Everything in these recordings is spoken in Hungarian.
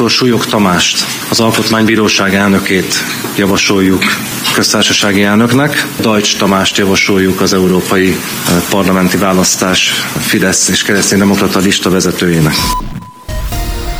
Dr. Súlyog Tamást, az Alkotmánybíróság elnökét javasoljuk köztársasági elnöknek. Dajcs Tamást javasoljuk az Európai Parlamenti Választás Fidesz és Kereszténydemokrata lista vezetőjének.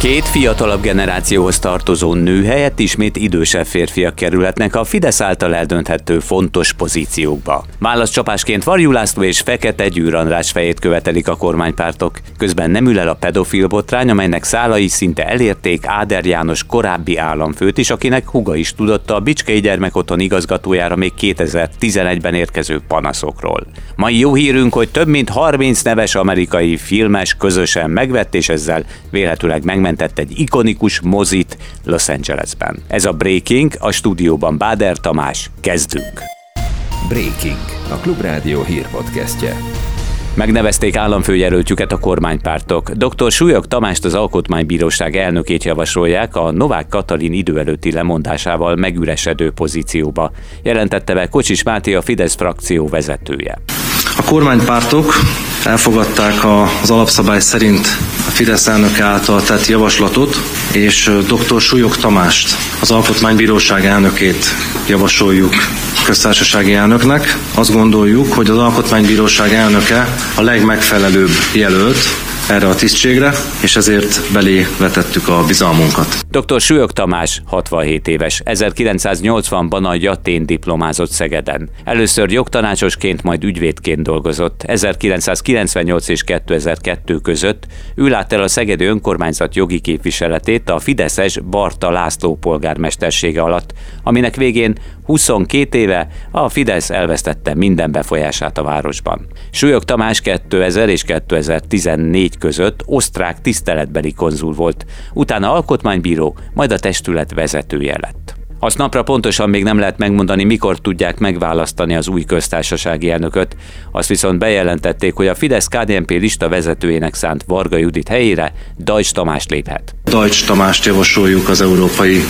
Két fiatalabb generációhoz tartozó nő helyett ismét idősebb férfiak kerülhetnek a Fidesz által eldönthető fontos pozíciókba. Válaszcsapásként Varjú László és Fekete Gyűr András fejét követelik a kormánypártok, közben nem ül el a pedofil botrány, amelynek szálai szinte elérték Áder János korábbi államfőt is, akinek huga is tudott a Bicskei Gyermekotthon igazgatójára még 2011-ben érkező panaszokról. Mai jó hírünk, hogy több mint 30 neves amerikai filmes közösen megvett, és ezzel vélhetőleg megment megmentett egy ikonikus mozit Los Angelesben. Ez a Breaking, a stúdióban Báder Tamás. Kezdünk! Breaking, a Klubrádió hírpodcastje. Megnevezték államfőjelöltjüket a kormánypártok. Dr. Súlyog Tamást az Alkotmánybíróság elnökét javasolják a Novák Katalin idő előtti lemondásával megüresedő pozícióba, jelentette be Kocsis Máté a Fidesz frakció vezetője. Kormánypártok elfogadták az alapszabály szerint a Fidesz elnöke által tett javaslatot, és dr. Súlyog Tamást, az Alkotmánybíróság elnökét javasoljuk köztársasági elnöknek. Azt gondoljuk, hogy az Alkotmánybíróság elnöke a legmegfelelőbb jelölt erre a tisztségre, és ezért belé vetettük a bizalmunkat. Dr. Súlyog Tamás 67 éves, 1980-ban a Jatén diplomázott Szegeden. Először jogtanácsosként, majd ügyvédként dolgozott. 1998 és 2002 között ő át el a Szegedi önkormányzat jogi képviseletét a Fideszes Barta László polgármestersége alatt, aminek végén 22 éve a Fidesz elvesztette minden befolyását a városban. Súlyog Tamás 2000 és 2014 között osztrák tiszteletbeli konzul volt, utána alkotmánybíró, majd a testület vezetője lett. Azt napra pontosan még nem lehet megmondani, mikor tudják megválasztani az új köztársasági elnököt. Azt viszont bejelentették, hogy a fidesz KDNP lista vezetőjének szánt Varga Judit helyére Dajcs Tamás léphet. Dajcs Tamást javasoljuk az Európai eh,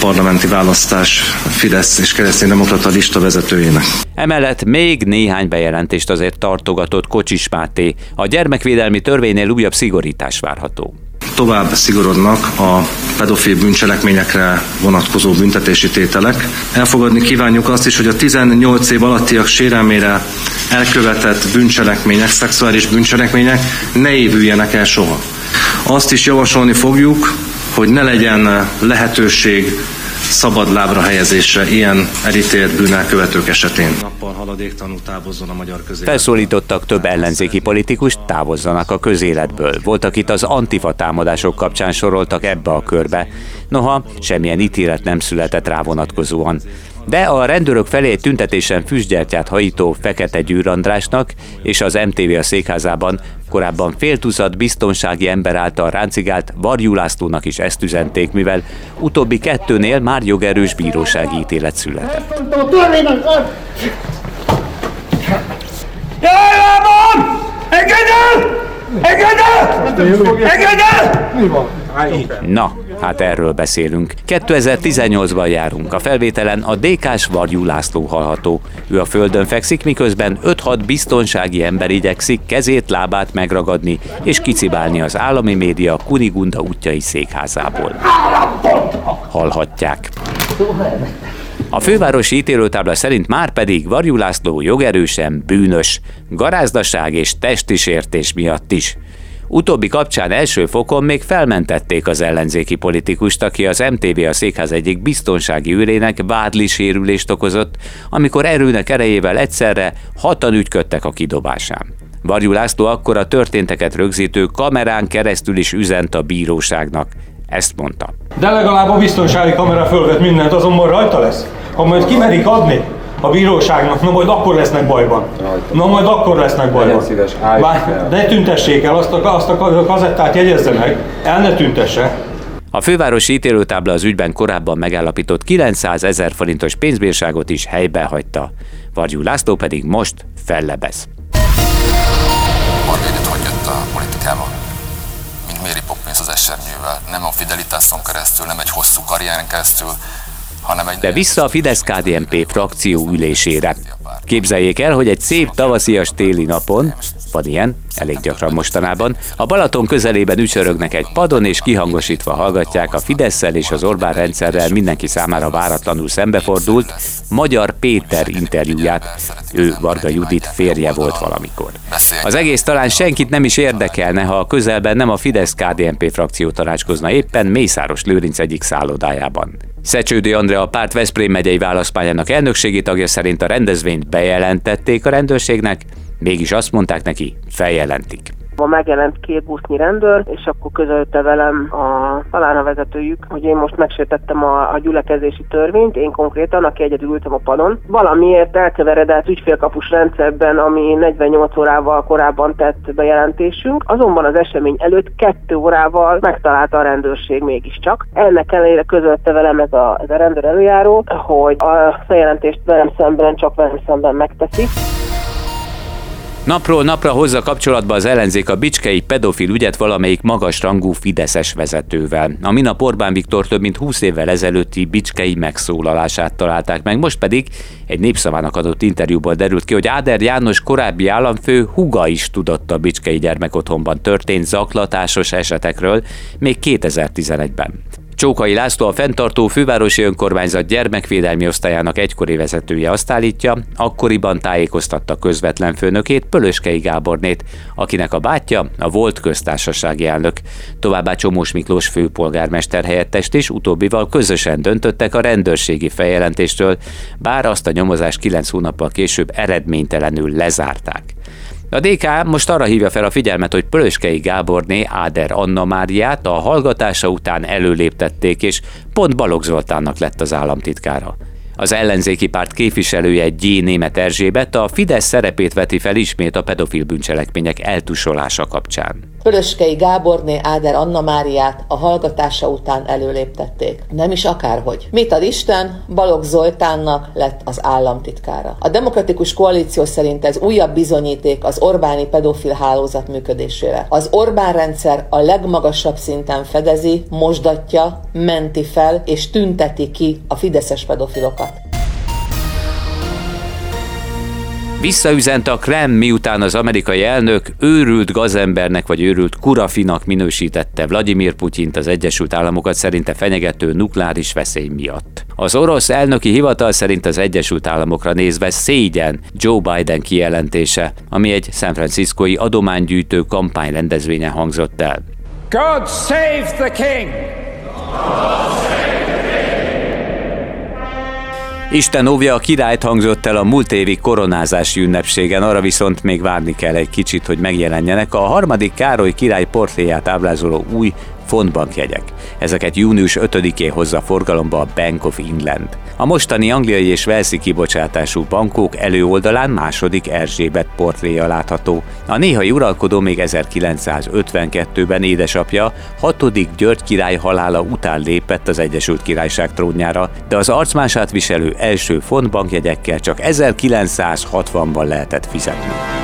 Parlamenti Választás Fidesz és Kereszténydemokrata lista vezetőjének. Emellett még néhány bejelentést azért tartogatott Kocsis Máté. A gyermekvédelmi törvénynél újabb szigorítás várható tovább szigorodnak a pedofil bűncselekményekre vonatkozó büntetési tételek. Elfogadni kívánjuk azt is, hogy a 18 év alattiak sérelmére elkövetett bűncselekmények, szexuális bűncselekmények ne évüljenek el soha. Azt is javasolni fogjuk, hogy ne legyen lehetőség szabad lábra helyezésre ilyen elítélt bűnelkövetők esetén. Nappal a magyar. Felszólítottak több ellenzéki politikust, távozzanak a közéletből. Voltak itt az antifa támadások kapcsán soroltak ebbe a körbe. Noha semmilyen ítélet nem született rá vonatkozóan de a rendőrök felé egy tüntetésen füstgyertyát hajító Fekete Gyűr Andrásnak és az MTV a székházában korábban fél tucat biztonsági ember által ráncigált Varjú Lászlónak is ezt üzenték, mivel utóbbi kettőnél már jogerős bírósági ítélet született. Engedd el! Engedd el! Engedd el! Mi van? Na, hát erről beszélünk. 2018-ban járunk. A felvételen a DK-s Varjú László hallható. Ő a földön fekszik, miközben 5-6 biztonsági ember igyekszik kezét, lábát megragadni és kicibálni az állami média Kunigunda útjai székházából. Hallhatják. A fővárosi ítélőtábla szerint már pedig Varjú László jogerősen bűnös, garázdaság és testi sértés miatt is. Utóbbi kapcsán első fokon még felmentették az ellenzéki politikust, aki az MTV a székház egyik biztonsági őrének vádli sérülést okozott, amikor erőnek erejével egyszerre hatan ügyködtek a kidobásán. Varjú László akkor a történteket rögzítő kamerán keresztül is üzent a bíróságnak. Ezt mondta. De legalább a biztonsági kamera fölvet mindent, azonban rajta lesz. Ha majd kimerik adni, a bíróságnak, na majd akkor lesznek bajban. Na majd akkor lesznek bajban. Szíves, Bár, ne tüntessék el, azt a, azt a kazettát jegyezze meg, el ne tüntesse. A fővárosi ítélőtábla az ügyben korábban megállapított 900 ezer forintos pénzbírságot is helybe hagyta. Vargyú László pedig most fellebez. Hogy jött a politikába? Mint Mary Poppins az esernyővel. Nem a Fidelitáson keresztül, nem egy hosszú karrieren keresztül. De vissza a Fidesz-KDNP frakció ülésére. Képzeljék el, hogy egy szép tavaszias téli napon van ilyen, elég gyakran mostanában, a Balaton közelében ücsörögnek egy padon, és kihangosítva hallgatják a fidesz és az Orbán rendszerrel mindenki számára váratlanul szembefordult Magyar Péter interjúját. Ő Varga Judit férje volt valamikor. Az egész talán senkit nem is érdekelne, ha a közelben nem a Fidesz-KDNP frakció tanácskozna éppen Mészáros Lőrinc egyik szállodájában. Szecsődi Andrea a párt Veszprém megyei válaszpályának elnökségi tagja szerint a rendezvényt bejelentették a rendőrségnek, mégis azt mondták neki, feljelentik Ma megjelent két busznyi rendőr, és akkor közölte velem a talán vezetőjük, hogy én most megsértettem a, a gyülekezési törvényt, én konkrétan, aki egyedül ültem a padon. Valamiért elkeveredett ügyfélkapus rendszerben, ami 48 órával korábban tett bejelentésünk, azonban az esemény előtt kettő órával megtalálta a rendőrség mégiscsak. Ennek ellenére közölte velem ez a, ez a rendőr előjáró, hogy a bejelentést velem szemben, csak velem szemben megteszi. Napról napra hozza kapcsolatba az ellenzék a bicskei pedofil ügyet valamelyik magas rangú Fideszes vezetővel. A minap Orbán Viktor több mint 20 évvel ezelőtti bicskei megszólalását találták meg, most pedig egy népszavának adott interjúból derült ki, hogy Áder János korábbi államfő huga is tudott a bicskei gyermekotthonban történt zaklatásos esetekről még 2011-ben. Csókai László a fenntartó fővárosi önkormányzat gyermekvédelmi osztályának egykori vezetője azt állítja, akkoriban tájékoztatta közvetlen főnökét Pölöskei Gábornét, akinek a bátyja a volt köztársasági elnök. Továbbá Csomós Miklós főpolgármester helyettest is utóbbival közösen döntöttek a rendőrségi feljelentéstől, bár azt a nyomozást kilenc hónappal később eredménytelenül lezárták. A DK most arra hívja fel a figyelmet, hogy Pölöskei Gáborné Áder Anna Máriát a hallgatása után előléptették, és pont Balogh Zoltánnak lett az államtitkára. Az ellenzéki párt képviselője G. Német Erzsébet a Fidesz szerepét veti fel ismét a pedofil bűncselekmények eltusolása kapcsán. Pölöskei Gáborné Áder Anna Máriát a hallgatása után előléptették. Nem is akárhogy. Mit ad Isten? Balogh Zoltánnak lett az államtitkára. A demokratikus koalíció szerint ez újabb bizonyíték az Orbáni pedofil hálózat működésére. Az Orbán rendszer a legmagasabb szinten fedezi, mosdatja, menti fel és tünteti ki a fideszes pedofilokat. Visszaüzent a Krem, miután az amerikai elnök őrült gazembernek vagy őrült kurafinak minősítette Vladimir Putyint az Egyesült Államokat szerinte fenyegető nukleáris veszély miatt. Az orosz elnöki hivatal szerint az Egyesült Államokra nézve szégyen Joe Biden kijelentése, ami egy San Franciscoi adománygyűjtő kampány rendezvényen hangzott el. God save the king! Isten óvja a királyt hangzott el a múlt évi koronázási ünnepségen, arra viszont még várni kell egy kicsit, hogy megjelenjenek a harmadik Károly király portréját ábrázoló új fontbankjegyek. Ezeket június 5-én hozza forgalomba a Bank of England. A mostani angliai és velszi kibocsátású bankok előoldalán második Erzsébet portréja látható. A néhai uralkodó még 1952-ben édesapja, hatodik György király halála után lépett az Egyesült Királyság trónjára, de az arcmását viselő első fontbankjegyekkel csak 1960-ban lehetett fizetni.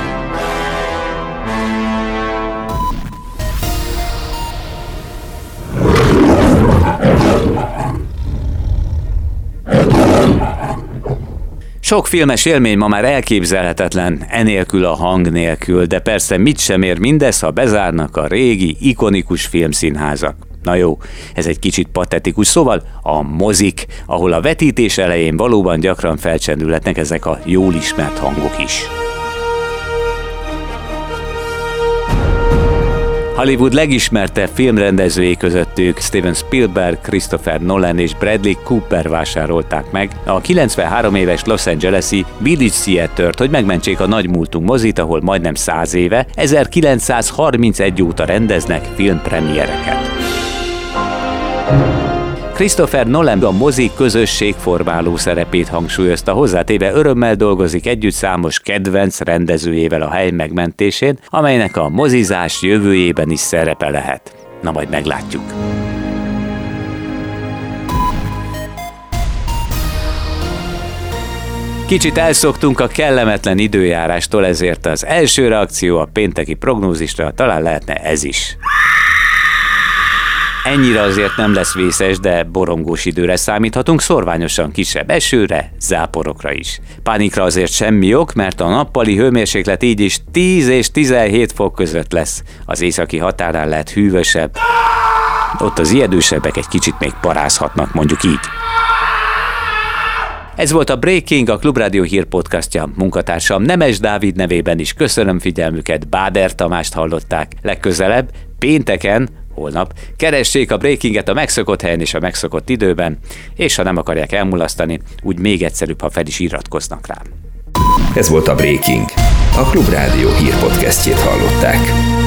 Sok filmes élmény ma már elképzelhetetlen, enélkül a hang nélkül, de persze mit sem ér mindez, ha bezárnak a régi, ikonikus filmszínházak. Na jó, ez egy kicsit patetikus, szóval a mozik, ahol a vetítés elején valóban gyakran felcsendülhetnek ezek a jól ismert hangok is. Hollywood legismertebb filmrendezői közöttük Steven Spielberg, Christopher Nolan és Bradley Cooper vásárolták meg a 93 éves Los Angeles-i Village Theater-t, hogy megmentsék a nagy múltunk mozit, ahol majdnem 100 éve, 1931 óta rendeznek filmpremiereket. Christopher Nolan a mozi közösség formáló szerepét hangsúlyozta hozzátéve örömmel dolgozik együtt számos kedvenc rendezőjével a hely megmentésén, amelynek a mozizás jövőjében is szerepe lehet. Na majd meglátjuk. Kicsit elszoktunk a kellemetlen időjárástól, ezért az első reakció a pénteki prognózisra talán lehetne ez is. Ennyire azért nem lesz vészes, de borongós időre számíthatunk, szorványosan kisebb esőre, záporokra is. Pánikra azért semmi ok, mert a nappali hőmérséklet így is 10 és 17 fok között lesz. Az északi határán lehet hűvösebb. Ott az ijedősebbek egy kicsit még parázhatnak, mondjuk így. Ez volt a Breaking, a Klubrádió hírpodcastja. Munkatársam Nemes Dávid nevében is köszönöm figyelmüket, Báder Tamást hallották. Legközelebb, pénteken, holnap, keressék a Breakinget a megszokott helyen és a megszokott időben, és ha nem akarják elmulasztani, úgy még egyszerűbb, ha fel is iratkoznak rám. Ez volt a Breaking. A Klubrádió hírpodcastjét hallották.